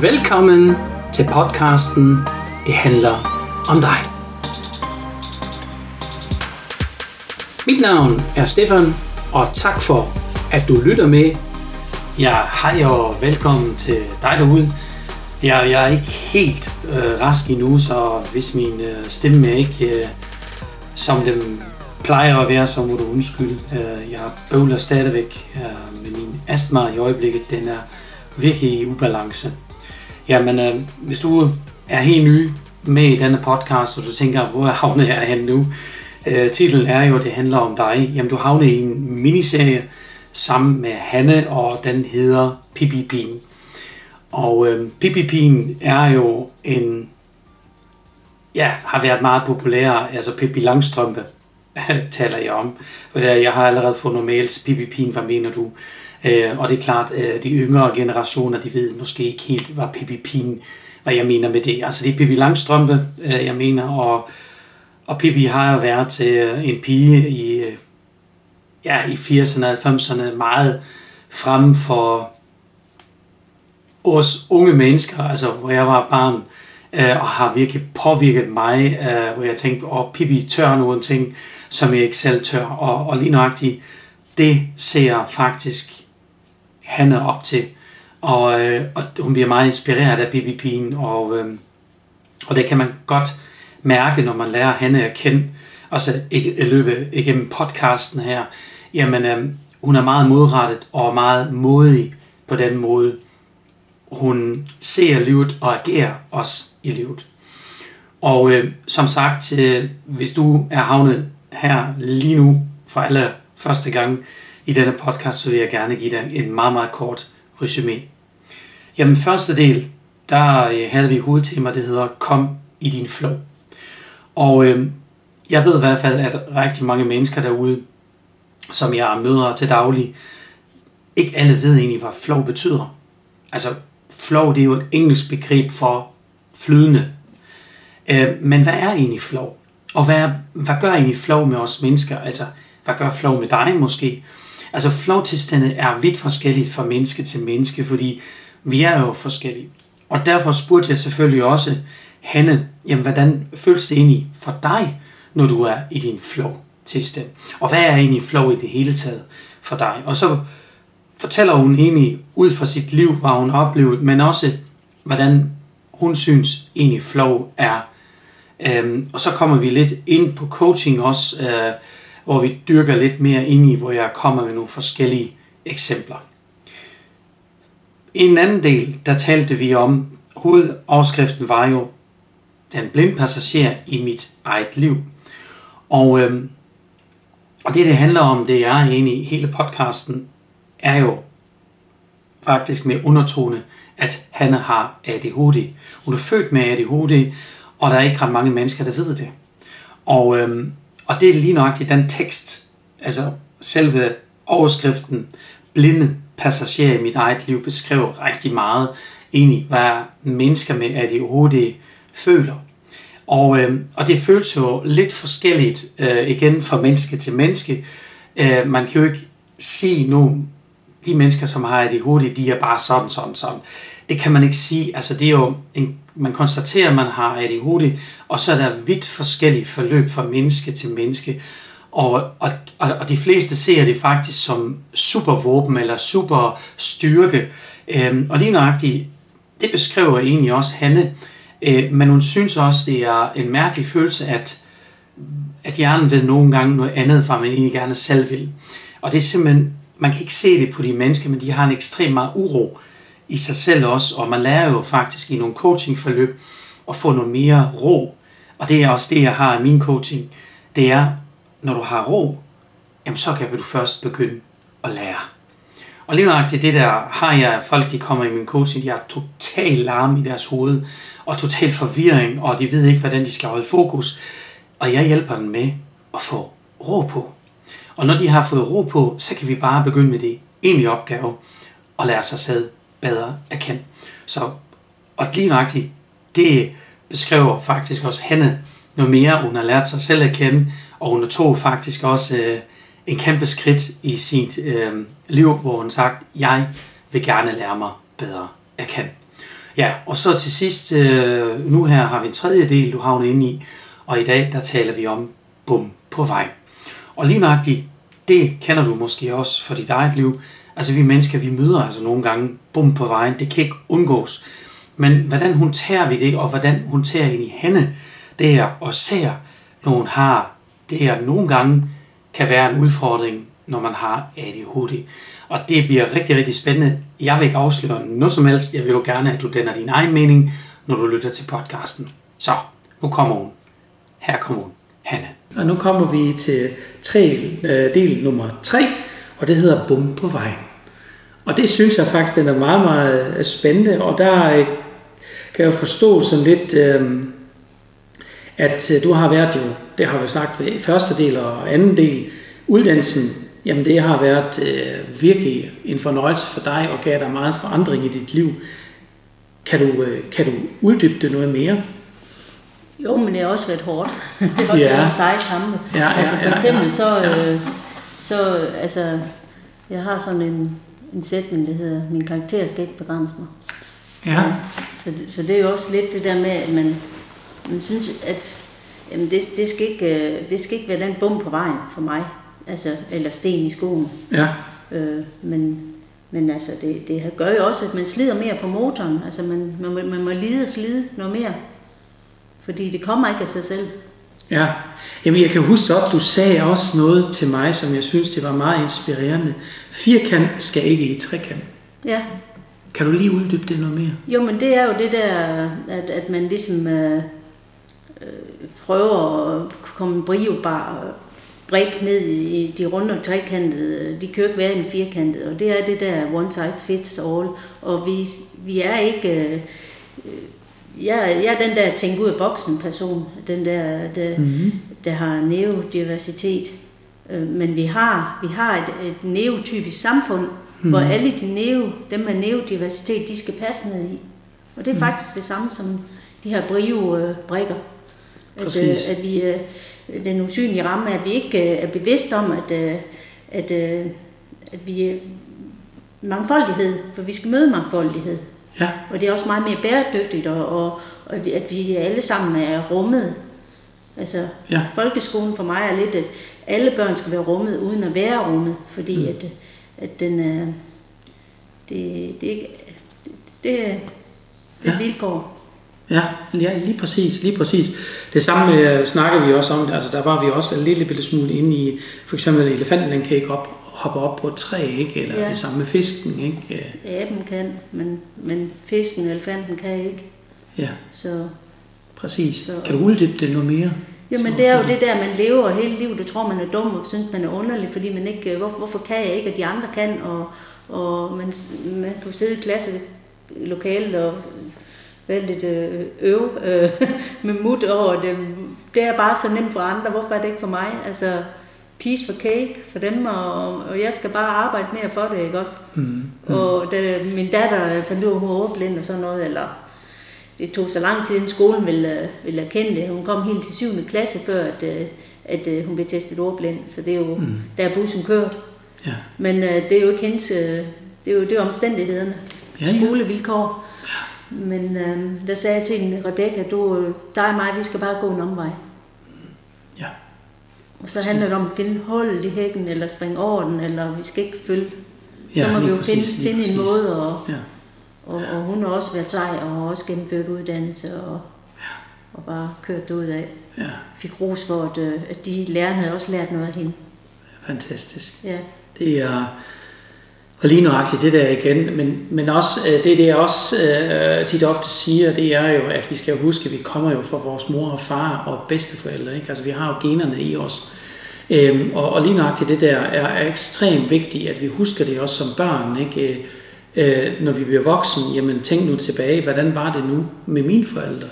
Velkommen til podcasten Det handler om dig. Mit navn er Stefan, og tak for, at du lytter med. Ja, hej og velkommen til dig derude. Jeg, jeg er ikke helt øh, rask endnu, så hvis min øh, stemme er ikke øh, som den plejer at være, så må du undskylde. Øh, jeg bøvler stadigvæk øh, med min astma i øjeblikket. Den er virkelig i ubalance. Jamen, øh, hvis du er helt ny med i denne podcast, og du tænker, hvor havner jeg hen nu? Øh, titlen er jo, det handler om dig. Jamen, du havner i en miniserie sammen med Hanne, og den hedder Pippi Pien. Og øh, Pippi Pien er jo en, ja, har været meget populær, altså Pippi Langstrømpe taler jeg om. Jeg har allerede fået nogle mails, Pippi Pin, hvad mener du? Øh, og det er klart, øh, de yngre generationer, de ved måske ikke helt, hvad Pippi Pin, hvad jeg mener med det. Altså det er Pippi Langstrømpe, øh, jeg mener, og, og Pippi har jo været øh, en pige i, øh, ja, i 80'erne og 90'erne meget frem for os unge mennesker, altså hvor jeg var barn, øh, og har virkelig påvirket mig, øh, hvor jeg tænkte, åh, oh, Pippi tør nogle ting, som jeg ikke selv tør, og, og lige nøjagtigt, det ser faktisk Hanne op til. Og, øh, og hun bliver meget inspireret af Bibi Pien, og, øh, og det kan man godt mærke, når man lærer Hanne at kende, også i, i øh, løbet igennem podcasten her. Jamen, øh, hun er meget modrettet og meget modig på den måde. Hun ser livet og agerer også i livet. Og øh, som sagt, øh, hvis du er havnet her lige nu for alle første gang, i denne podcast, så vil jeg gerne give dig en meget, meget kort resume. Jamen, første del, der øh, havde vi hovedtema, det hedder Kom i din flow. Og øh, jeg ved i hvert fald, at rigtig mange mennesker derude, som jeg møder til daglig, ikke alle ved egentlig, hvad flow betyder. Altså, flow det er jo et engelsk begreb for flydende. Øh, men hvad er egentlig flow? Og hvad, hvad gør egentlig flow med os mennesker? Altså, hvad gør flow med dig måske? Altså flow er vidt forskelligt fra menneske til menneske, fordi vi er jo forskellige. Og derfor spurgte jeg selvfølgelig også Hanne, jamen hvordan føles det egentlig for dig, når du er i din flow-tilstand? Og hvad er egentlig flow i det hele taget for dig? Og så fortæller hun egentlig ud fra sit liv, hvad hun har oplevet, men også hvordan hun synes egentlig flow er. Øhm, og så kommer vi lidt ind på coaching også, øh, hvor vi dyrker lidt mere ind i, hvor jeg kommer med nogle forskellige eksempler. I en anden del, der talte vi om, hovedoverskriften var jo, den blinde passager i mit eget liv. Og, øhm, og det, det handler om, det er egentlig hele podcasten, er jo faktisk med undertone, at han har ADHD. Hun er født med ADHD, og der er ikke ret mange mennesker, der ved det. Og øhm, og det er lige nok den tekst, altså selve overskriften, blinde passager i mit eget liv, beskriver rigtig meget egentlig, hvad mennesker med ADHD føler. Og, øh, og det føles jo lidt forskelligt øh, igen fra menneske til menneske. Øh, man kan jo ikke sige nu, de mennesker, som har ADHD, de er bare sådan, sådan, sådan. Det kan man ikke sige. Altså det er jo en man konstaterer, at man har ADHD, og så er der vidt forskellige forløb fra menneske til menneske. Og, og, og de fleste ser det faktisk som supervåben eller superstyrke. Øhm, og lige nøjagtigt, det beskriver egentlig også Hanne, øh, men hun synes også, det er en mærkelig følelse, at, at hjernen ved nogle gange noget andet, fra man egentlig gerne selv vil. Og det er simpelthen, man kan ikke se det på de mennesker, men de har en ekstrem meget uro i sig selv også, og man lærer jo faktisk i nogle coachingforløb at få noget mere ro. Og det er også det, jeg har i min coaching. Det er, når du har ro, jamen så kan du først begynde at lære. Og lige nøjagtigt det der har jeg, folk de kommer i min coaching, de har total larm i deres hoved, og total forvirring, og de ved ikke, hvordan de skal holde fokus. Og jeg hjælper dem med at få ro på. Og når de har fået ro på, så kan vi bare begynde med det egentlige opgave, og lære sig selv bedre at kende. Så, og lige nøjagtigt, det beskriver faktisk også hende noget mere. Hun har lært sig selv at kende, og hun tog faktisk også øh, en kæmpe skridt i sit øh, liv, hvor hun sagt, jeg vil gerne lære mig bedre at kende. Ja, og så til sidst, øh, nu her har vi en tredje del, du havner inde i, og i dag der taler vi om bum på vej. Og lige nøjagtigt, det kender du måske også for dit eget liv. Altså vi mennesker, vi møder altså nogle gange bum på vejen, det kan ikke undgås. Men hvordan hun vi det, og hvordan hun tager ind i hende, det er og ser, når hun har, det er nogle gange kan være en udfordring, når man har ADHD. Og det bliver rigtig, rigtig spændende. Jeg vil ikke afsløre noget som helst. Jeg vil jo gerne, at du danner din egen mening, når du lytter til podcasten. Så, nu kommer hun. Her kommer hun. Hanne. Og nu kommer vi til tre, øh, del nummer 3, og det hedder Bum på vejen. Og det synes jeg faktisk, den er meget, meget øh, spændende, og der øh, kan jeg forstå sådan lidt, øh, at du har været jo, det har vi sagt ved første del og anden del, uddannelsen, jamen det har været øh, virkelig en fornøjelse for dig og gav dig meget forandring i dit liv. Kan du, øh, kan du uddybe det noget mere? Jo, men det har også været hårdt. det har også ja. været en seje kampe. Ja, ja, altså for eksempel ja, ja. så, øh, så, altså, jeg har sådan en, en sætning, der hedder, min karakter skal ikke begrænse mig. Ja. ja. Så, så det er jo også lidt det der med, at man, man synes, at jamen det, det, skal ikke, øh, det skal ikke være den bum på vejen for mig, altså, eller sten i skoen. Ja. Øh, men, men altså, det, det gør jo også, at man slider mere på motoren. Altså, man, man, man må lide og slide noget mere. Fordi det kommer ikke af sig selv. Ja, Jamen, jeg kan huske at du sagde også noget til mig, som jeg synes, det var meget inspirerende. Firkant skal ikke i trekant. Ja. Kan du lige uddybe det noget mere? Jo, men det er jo det der, at, at man ligesom øh, øh, prøver at komme brio bare brik ned i de runde og trekantede. De kan jo ikke være en firkantet, og det er det der one size fits all. Og vi, vi er ikke... Øh, jeg, jeg er den der tænke ud af boksen person, den der, der, mm-hmm. der har neurodiversitet. Øh, men vi har, vi har et, et neotypisk samfund, mm-hmm. hvor alle de neo, dem med neurodiversitet, de skal passe ned i. Og det er mm. faktisk det samme som de her brio-brikker. At, øh, at vi, øh, den usynlige ramme, at vi ikke er bevidst om, at, at, at vi er mangfoldighed, for vi skal møde mangfoldighed. Ja. Og det er også meget mere bæredygtigt, og, og, og at vi alle sammen er rummet. Altså, ja. folkeskolen for mig er lidt, at alle børn skal være rummet, uden at være rummet, fordi mm. at, at den er, det, det, det, det, det er ja. vilkår. Ja, ja, lige præcis, lige præcis. Det samme øh, snakker vi også om, altså der var vi også en lille bitte smule inde i, for eksempel elefanten, den kan ikke op, hoppe op på et træ, ikke? eller ja. det samme med fisken. Ikke? Aben kan, men, men fisken, elefanten kan ikke. Ja, så, præcis. Så, kan du uddybe det noget mere? Jamen det er jo det der, man lever hele livet, du tror man er dum, og synes man er underlig, fordi man ikke, hvorfor, hvorfor kan jeg ikke, og de andre kan, og, og man, man kan sidde i klasse lokalet og være lidt øh, øv øh, med mut over det. Det er bare så nemt for andre, hvorfor er det ikke for mig? Altså, piece for cake for dem, og, og jeg skal bare arbejde mere for det, ikke også? Mm. Mm. Og da min datter fandt ud af, at hun var overblind og sådan noget, eller det tog så lang tid, inden skolen ville, ville erkende det. Hun kom helt til 7. klasse, før at, øh, at, at øh, hun blev testet overblind, så det er jo, mm. der er bussen kørt. Ja. Men uh, det er jo ikke hendes, det er jo, det er omstændighederne, ja, ja. skolevilkår. Ja. Men uh, der sagde jeg til hende, Rebecca, du, dig og mig, vi skal bare gå en omvej. Ja. Og så handler det om at finde hul i hækken, eller springe over den, eller vi skal ikke følge. Så ja, må vi jo præcis, finde, finde en måde, og, ja. og, og hun har også været sej, og har også gennemført uddannelse, og, ja. og bare kørt det ud af. Ja. Fik ros for, at, øh, at de lærerne havde også lært noget af hende. Fantastisk. Ja. Det er, og lige nøjagtigt det der igen, men, men også øh, det, det jeg også øh, tit ofte siger, det er jo, at vi skal huske, at vi kommer jo fra vores mor og far og bedsteforældre. Ikke? Altså vi har jo generne i os. Øhm, og, og lige nøjagtigt det der er, er ekstremt vigtigt, at vi husker det også som børn. Ikke? Øh, øh når vi bliver voksne, jamen tænk nu tilbage, hvordan var det nu med mine forældre?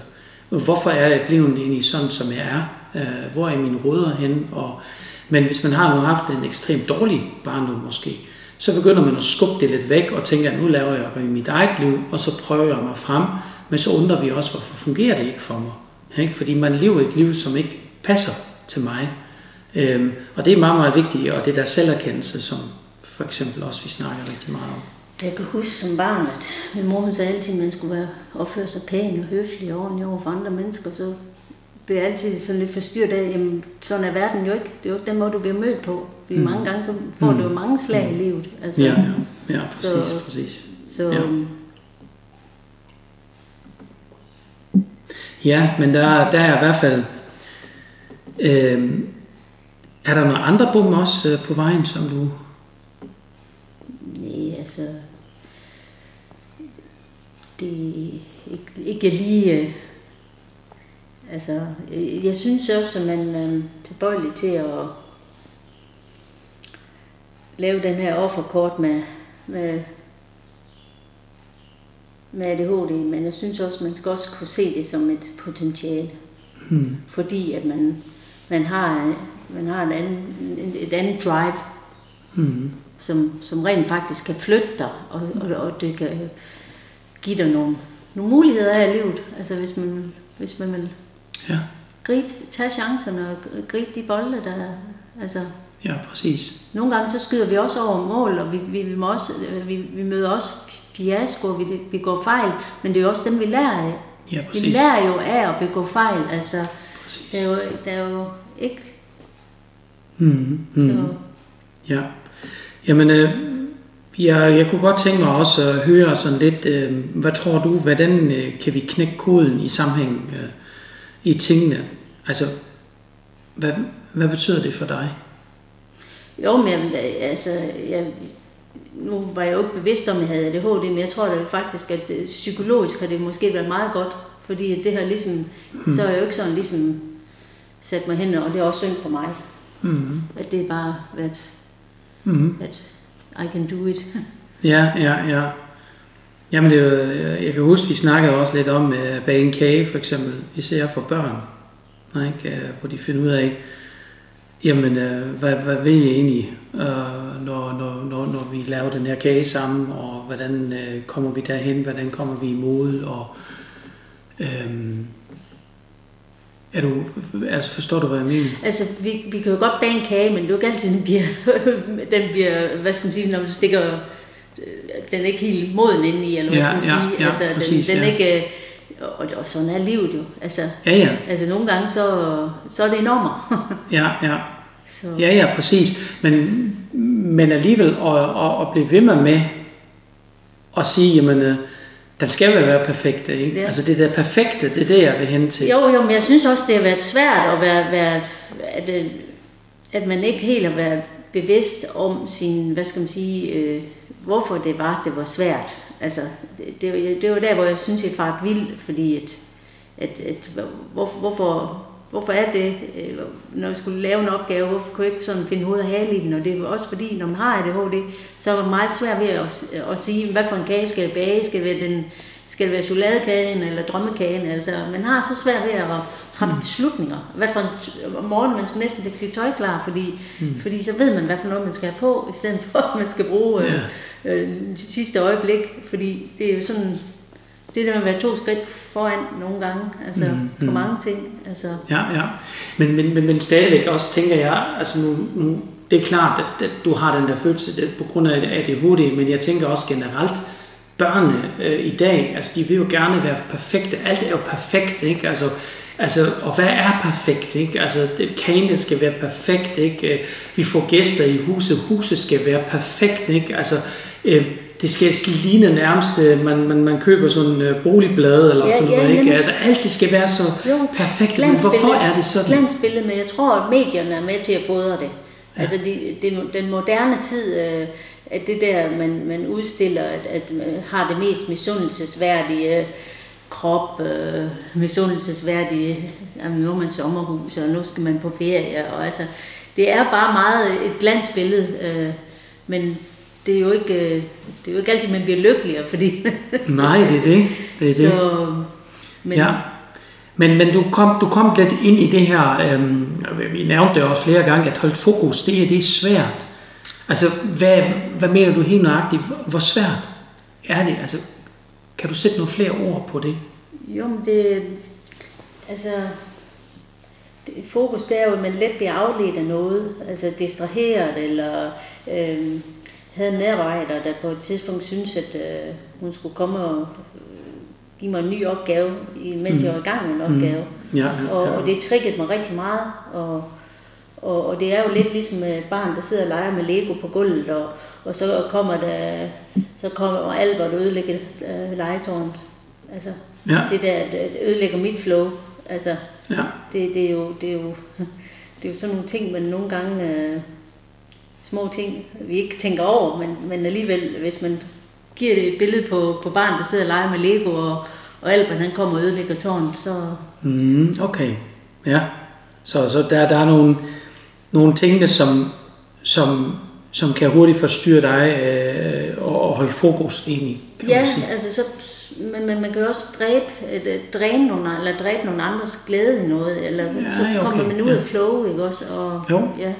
Hvorfor er jeg blevet egentlig sådan, som jeg er? Øh, hvor er mine rødder hen? Og, men hvis man har nu haft en ekstremt dårlig barndom måske, så begynder man at skubbe det lidt væk og tænker, at nu laver jeg med mit eget liv, og så prøver jeg mig frem. Men så undrer vi også, hvorfor fungerer det ikke for mig? Ikke? Fordi man lever et liv, som ikke passer til mig. Øhm, og det er meget, meget vigtigt, og det der selverkendelse, som for eksempel også vi snakker rigtig meget om. Jeg kan huske som barn, at min mor hun sagde altid, at man skulle være opføre sig pæn og høflig og ordentlig over for andre mennesker. Så blev jeg altid sådan lidt forstyrret af, jamen sådan er verden jo ikke. Det er jo ikke den måde, du bliver mødt på. Fordi mm. mange gange så får du jo mange slag i livet. Altså, ja, ja, ja, præcis, så, præcis. Så, ja. ja, men der, der er i hvert fald... Øh, er der nogle andre bum også øh, på vejen, som du... Nej, altså... Det er ikke, ikke lige... Øh, altså, jeg synes også, at man er tilbøjelig til at lave den her offerkort med, med, med ADHD, men jeg synes også, at man skal også kunne se det som et potentiale. Hmm. Fordi at man, man har man har en anden, et andet drive, mm. som, som rent faktisk kan flytte dig, og, og, og det kan give dig nogle, nogle muligheder her i livet. Altså hvis man, hvis man vil ja. gribe, tage chancerne og gribe de bolde, der altså, Ja, præcis. Nogle gange så skyder vi også over mål, og vi, vi, vi, må også, vi, vi møder også fiasko, vi, vi går fejl, men det er jo også dem, vi lærer af. Ja, præcis. Vi lærer jo af at begå fejl. Altså, præcis. der, er jo, der er jo ikke Mm, mm. Så. Ja. Jamen, øh, jeg, jeg kunne godt tænke mig også at høre sådan lidt, øh, hvad tror du, hvordan øh, kan vi knække koden i sammenhæng øh, i tingene? Altså, hvad, hvad betyder det for dig? Jo, men altså, jeg, nu var jeg jo ikke bevidst om, at jeg havde ADHD, men jeg tror da faktisk, at øh, psykologisk har det måske været meget godt, fordi det har ligesom, hmm. så har jeg jo ikke sådan ligesom sat mig hen, og det er også synd for mig. Mm. At det er bare, at, mm. at I can do it. ja, ja, ja. Jamen det er jo, øh, jeg kan huske, vi snakkede også lidt om uh, bag en kage for eksempel, især for børn, ikke? Uh, hvor de finder ud af, jamen uh, hvad, hvad vil jeg egentlig, uh, når, når, når, når vi laver den her kage sammen, og hvordan uh, kommer vi derhen, hvordan kommer vi imod, og um, er du, altså forstår du, hvad jeg mener? Altså, vi, vi kan jo godt bage en kage, men det er jo ikke altid, den bliver, den bliver hvad skal man sige, når man stikker, den er ikke helt moden inde i, eller hvad ja, skal man ja, sige. Ja, altså, præcis, den, den ja. ikke, og, og sådan er livet jo. Altså, ja, ja. altså nogle gange, så, så er det enormt. ja, ja. Så. Ja, ja, præcis. Men, men alligevel at, at, at blive ved med med at sige, jamen, øh, den skal vel være perfekt, ikke? Ja. Altså det der perfekte, det er det, jeg vil hen til. Jo, jo, men jeg synes også, det har været svært at være, være at, øh, at man ikke helt har været bevidst om sin, hvad skal man sige, øh, hvorfor det var, det var svært. Altså, det, det, det var der, hvor jeg synes, jeg var vild, fordi at, at, at hvor, hvorfor, hvorfor er det, øh, når jeg skulle lave en opgave, hvorfor kunne jeg ikke sådan finde hoved og hale i den? Og det er også fordi, når man har ADHD, så er det meget svært ved at, at sige, hvad for en kage skal jeg bage? Skal det være, den, skal det være chokoladekagen eller drømmekagen? Altså, man har så svært ved at træffe mm. beslutninger. Hvad for en om morgenen, man skal næsten lægge sit tøj klar, fordi, mm. fordi så ved man, hvad for noget man skal have på, i stedet for, at man skal bruge yeah. øh, øh, det sidste øjeblik. Fordi det er jo sådan, det der med at være to skridt foran nogle gange, altså mm, mm. på mange ting. Altså. Ja, ja. Men, men, men, men stadigvæk også tænker jeg, altså nu, nu det er klart, at, at du har den der følelse på grund af ADHD, men jeg tænker også generelt, børnene øh, i dag, altså de vil jo gerne være perfekte. Alt er jo perfekt, ikke? Altså, altså og hvad er perfekt, ikke? Altså, kagen skal være perfekt, ikke? Vi får gæster i huset, huset skal være perfekt, ikke? Altså, øh, det skal ligne nærmest, øh, man, man, man køber sådan en uh, boligblad eller ja, sådan noget, ja, ikke? Altså alt det skal være så jo, perfekt, men hvorfor er det sådan? Glansbillede, men jeg tror, at medierne er med til at fodre det. Ja. Altså de, de, den moderne tid, øh, at det der, man, man udstiller, at, at man har det mest misundelsesværdige krop, øh, misundelsesværdige, jamen, nu er man sommerhus, og nu skal man på ferie, og altså, det er bare meget et glansbillede, øh, men det er jo ikke, øh, det er jo ikke altid, man bliver lykkeligere, fordi... Nej, det er det. det, er Så, det. Men, ja. Men, men du, kom, du kom lidt ind i det her, øhm, vi nævnte det også flere gange, at holde fokus, det, det er svært. Altså, hvad, hvad mener du helt nøjagtigt? Hvor svært er det? Altså, kan du sætte nogle flere ord på det? Jo, men det, altså, det, fokus det er jo, at man let bliver afledt af noget, altså distraheret, eller øh, havde en medarbejder, der på et tidspunkt syntes, at øh, hun skulle komme og øh, give mig en ny opgave, mens mm. jeg var i gang med en opgave. Mm. Ja, ja, og, og det triggede mig rigtig meget. Og, og, og det er jo lidt ligesom et barn, der sidder og leger med Lego på gulvet, og, og så kommer der, så kommer Albert og ødelægger øh, legetårnet. Altså, ja. det der det ødelægger mit flow. Altså, ja. det, det, er jo, det, er jo, det er jo sådan nogle ting, man nogle gange, øh, små ting, vi ikke tænker over, men, men alligevel, hvis man giver det et billede på, på barn, der sidder og leger med Lego, og, og Albert han kommer og ødelægger tårnet, så... Mm, okay, ja. Så, så der, der er nogle, nogle ting, som, som, som kan hurtigt forstyrre dig øh, og, og holde fokus egentlig, kan ja, man sige. altså så, men, men man kan også dræbe, øh, dræne nogle, eller dræbe nogle andres glæde i noget, eller ja, så kommer okay. man ud ja. af flow, ikke også? Og, jo. Ja,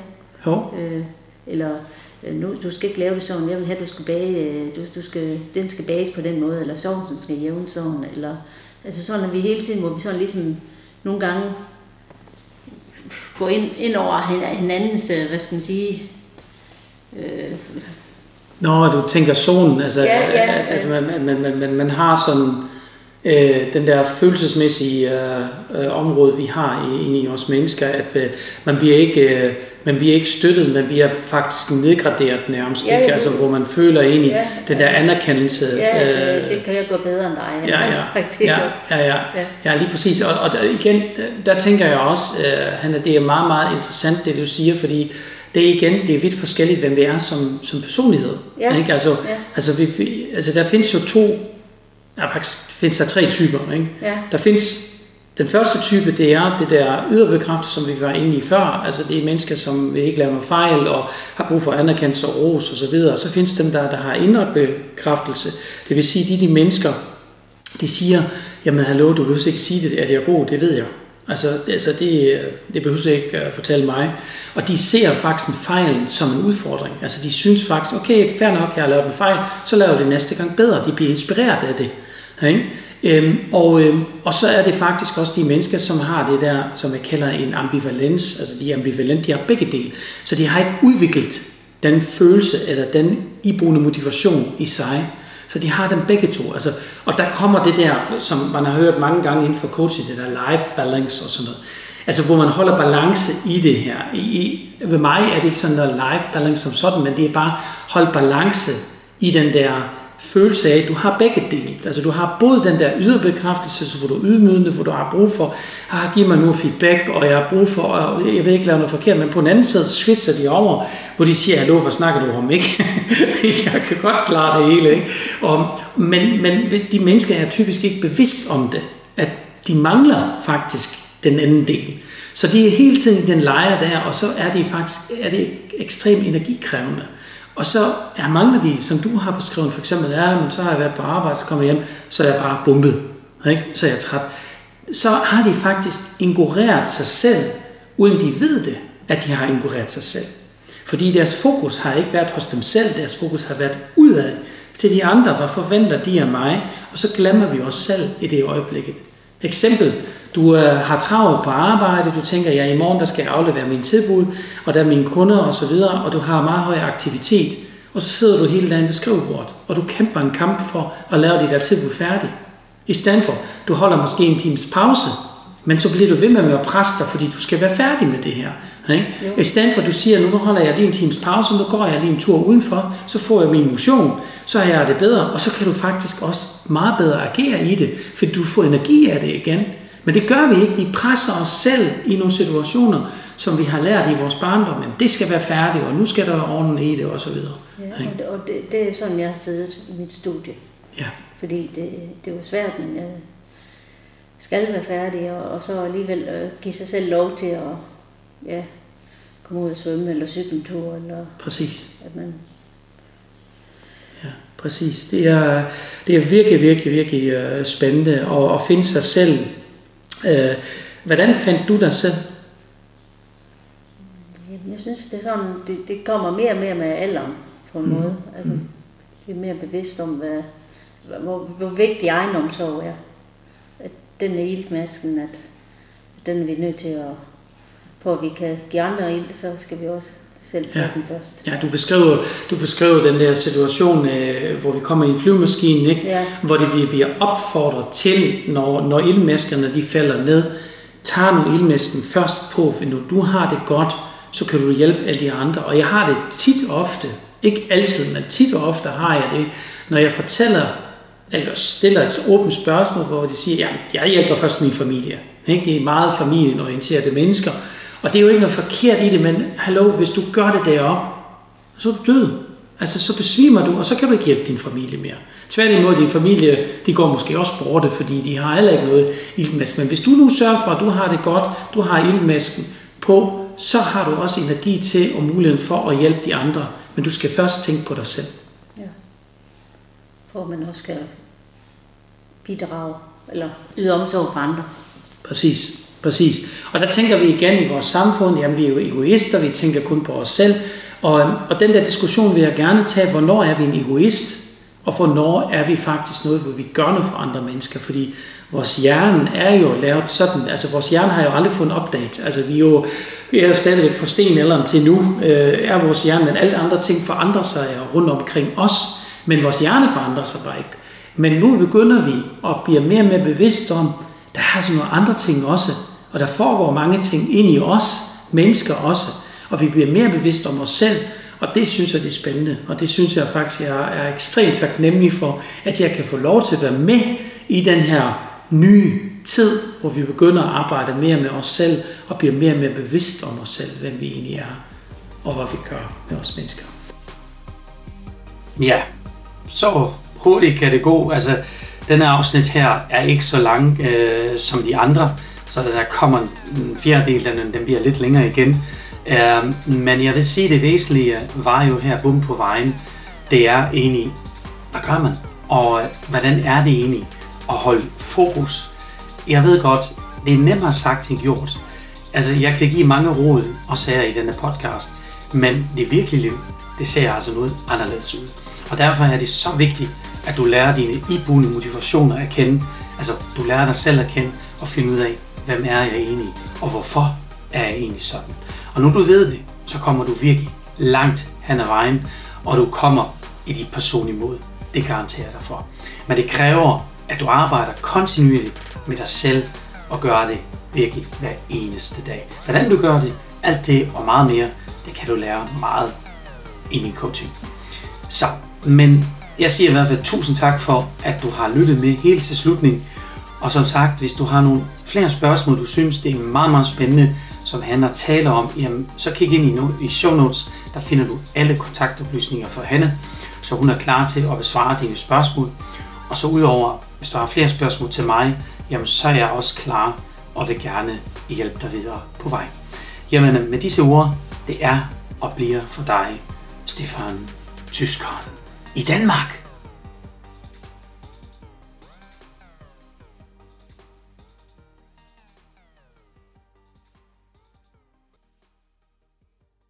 jo. Øh, eller øh, nu, du skal ikke lave det sådan, jeg vil have, du skal bage, øh, du, du skal, den skal bages på den måde, eller sovsen skal jævne sådan, eller, altså sådan, at vi hele tiden, hvor vi sådan ligesom nogle gange gå ind, ind over hinandens, øh, hvad skal man sige, øh, Nå, du tænker zonen, altså ja, ja, at, at, man, man, man, man, man har sådan øh, den der følelsesmæssige øh, øh, område, vi har i, i os mennesker, at øh, man bliver ikke øh, man bliver ikke støttet, man bliver faktisk nedgraderet nærmest, ja, ikke? Altså, hvor man føler egentlig ja, den der anerkendelse. Ja, øh, det kan jeg gå bedre end dig. Ja, ja, ja, ja, ja, ja, ja, lige præcis. Og, og der, igen, der tænker jeg også, øh, Hanna, det er meget, meget interessant, det du siger, fordi det er igen, det er vidt forskelligt, hvem vi er som, som personlighed. Ja. Ikke? Altså, ja. altså, vi, altså, der findes jo to, ja, faktisk findes der tre typer. Ikke? Ja. Der findes den første type, det er det der yderbekræft, som vi var inde i før. Altså det er mennesker, som vil ikke lave noget fejl og har brug for anerkendelse og ros osv. Og så findes dem, der, der har indre bekræftelse. Det vil sige, de de mennesker, de siger, jamen hallo, du behøver ikke sige det, at jeg er god, det ved jeg. Altså, altså det, det behøver ikke at fortælle mig. Og de ser faktisk en fejl som en udfordring. Altså de synes faktisk, okay, fair nok, jeg har lavet en fejl, så laver jeg det næste gang bedre. De bliver inspireret af det. Ikke? Øhm, og, øhm, og så er det faktisk også de mennesker, som har det der, som jeg kalder en ambivalens, altså de er ambivalente, de har begge dele. Så de har ikke udviklet den følelse eller den iboende motivation i sig. Så de har dem begge to. Altså, og der kommer det der, som man har hørt mange gange inden for coaching, det der life balance og sådan noget. Altså hvor man holder balance i det her. I, i, ved mig er det ikke sådan noget life balance som sådan, men det er bare hold balance i den der følelse af, at du har begge dele. Altså du har både den der bekræftelse, hvor du er ydmygende, hvor du har brug for, ah, giv mig nu feedback, og jeg har brug for, og jeg vil ikke lave noget forkert, men på den anden side switcher de over, hvor de siger, hallo, hvad snakker du om, ikke? jeg kan godt klare det hele, ikke? Og, men, men de mennesker er typisk ikke bevidst om det, at de mangler faktisk den anden del. Så de er hele tiden i den lejr der, og så er det faktisk er det ekstremt energikrævende. Og så er mange af de, som du har beskrevet, for eksempel, ja, men så har jeg været på arbejde, så kommer jeg hjem, så er jeg bare bumpet, ikke? så er jeg træt. Så har de faktisk ingureret sig selv, uden de ved det, at de har ingureret sig selv. Fordi deres fokus har ikke været hos dem selv, deres fokus har været udad til de andre, hvad forventer de af mig, og så glemmer vi os selv i det øjeblikket. Eksempel, du øh, har travlt på arbejde, du tænker, ja, i morgen der skal jeg aflevere min tilbud, og der er mine kunder og så videre, og du har meget høj aktivitet. Og så sidder du hele dagen ved skrivebordet, og du kæmper en kamp for at lave dit der tilbud færdig. I stedet for, du holder måske en times pause, men så bliver du ved med at presse dig, fordi du skal være færdig med det her. Ikke? I stedet for, at du siger, nu holder jeg lige en times pause, nu går jeg lige en tur udenfor, så får jeg min motion, så har jeg det bedre, og så kan du faktisk også meget bedre agere i det, fordi du får energi af det igen. Men det gør vi ikke. Vi presser os selv i nogle situationer, som vi har lært i vores barndom. Men det skal være færdigt, og nu skal der være orden i det, osv. Ja, og, det, og det, det er sådan, jeg har siddet i mit studie. Ja. Fordi det, det var svært, men jeg skal være færdig, og, og så alligevel øh, give sig selv lov til at ja, komme ud og svømme, eller cykle en tur, eller Præcis. at man Ja, præcis. Det er, det er virkelig, virkelig, virkelig uh, spændende at, at finde sig selv Øh, hvordan fandt du dig selv? Jeg synes, det, er sådan, det, det kommer mere og mere med alderen på en mm. måde. Altså, mm. Det er mere bevidst om, hvad, hvor, hvor vigtig egenomsorg er. At den er iltmasken, at den er vi nødt til at, på at vi kan give andre ild, så skal vi også selv tage ja. den først. Ja, du beskriver, du beskriver den der situation, øh, hvor vi kommer i en flyvemaskine, ikke? Ja. hvor det, vi bliver opfordret til, når, når ildmaskerne de falder ned, tager nu ildmasken først på, for når du har det godt, så kan du hjælpe alle de andre. Og jeg har det tit ofte, ikke altid, men tit og ofte har jeg det, når jeg fortæller, eller stiller et åbent spørgsmål, hvor de siger, ja, jeg hjælper først min familie. Ikke? Det er meget familienorienterede mennesker, og det er jo ikke noget forkert i det, men hallo, hvis du gør det deroppe, så er du død. Altså, så besvimer du, og så kan du ikke hjælpe din familie mere. Tværtimod, din familie, de går måske også borte, fordi de har heller ikke noget ildmask. Men hvis du nu sørger for, at du har det godt, du har ildmasken på, så har du også energi til og muligheden for at hjælpe de andre. Men du skal først tænke på dig selv. Ja. For man også skal bidrage, eller yde omsorg for andre. Præcis. Præcis. Og der tænker vi igen i vores samfund, jamen vi er jo egoister, vi tænker kun på os selv. Og, øhm, og den der diskussion vil jeg gerne tage, hvornår er vi en egoist, og hvornår er vi faktisk noget, hvor vi gør noget for andre mennesker. Fordi vores hjerne er jo lavet sådan, altså vores hjerne har jo aldrig fået en update. Altså vi er jo, vi er jo stadigvæk for stenalderen til nu, øh, er vores hjerne, men alle andre ting forandrer sig rundt omkring os. Men vores hjerne forandrer sig bare ikke. Men nu begynder vi at blive mere og mere bevidst om, der er sådan nogle andre ting også, og der foregår mange ting ind i os, mennesker også, og vi bliver mere bevidste om os selv, og det synes jeg, det er spændende, og det synes jeg faktisk, jeg er ekstremt taknemmelig for, at jeg kan få lov til at være med i den her nye tid, hvor vi begynder at arbejde mere med os selv, og bliver mere og mere bevidst om os selv, hvem vi egentlig er, og hvad vi gør med os mennesker. Ja, så hurtigt kan det gå. Altså, denne afsnit her er ikke så lang øh, som de andre, så der kommer en fjerdedel, den, den bliver lidt længere igen. Uh, men jeg vil sige, det væsentlige var jo her bum på vejen, det er egentlig, hvad gør man? Og øh, hvordan er det egentlig at holde fokus? Jeg ved godt, det er nemmere sagt end gjort. Altså, jeg kan give mange råd og sager i denne podcast, men det virkelige liv, det ser altså noget anderledes ud. Og derfor er det så vigtigt, at du lærer dine iboende motivationer at kende. Altså, du lærer dig selv at kende og finde ud af, hvem er jeg egentlig, og hvorfor er jeg egentlig sådan. Og når du ved det, så kommer du virkelig langt hen ad vejen, og du kommer i dit personlige mod. Det garanterer jeg dig for. Men det kræver, at du arbejder kontinuerligt med dig selv og gør det virkelig hver eneste dag. Hvordan du gør det, alt det og meget mere, det kan du lære meget i min coaching. Så, men jeg siger i hvert fald tusind tak for, at du har lyttet med helt til slutningen. Og som sagt, hvis du har nogle flere spørgsmål, du synes, det er meget, meget spændende, som Hanna taler om, jamen, så kig ind i, no- i show notes. Der finder du alle kontaktoplysninger for Hanna, så hun er klar til at besvare dine spørgsmål. Og så udover, hvis du har flere spørgsmål til mig, jamen, så er jeg også klar og vil gerne hjælpe dig videre på vej. Jamen, med disse ord, det er og bliver for dig, Stefan Tyskeren i Danmark.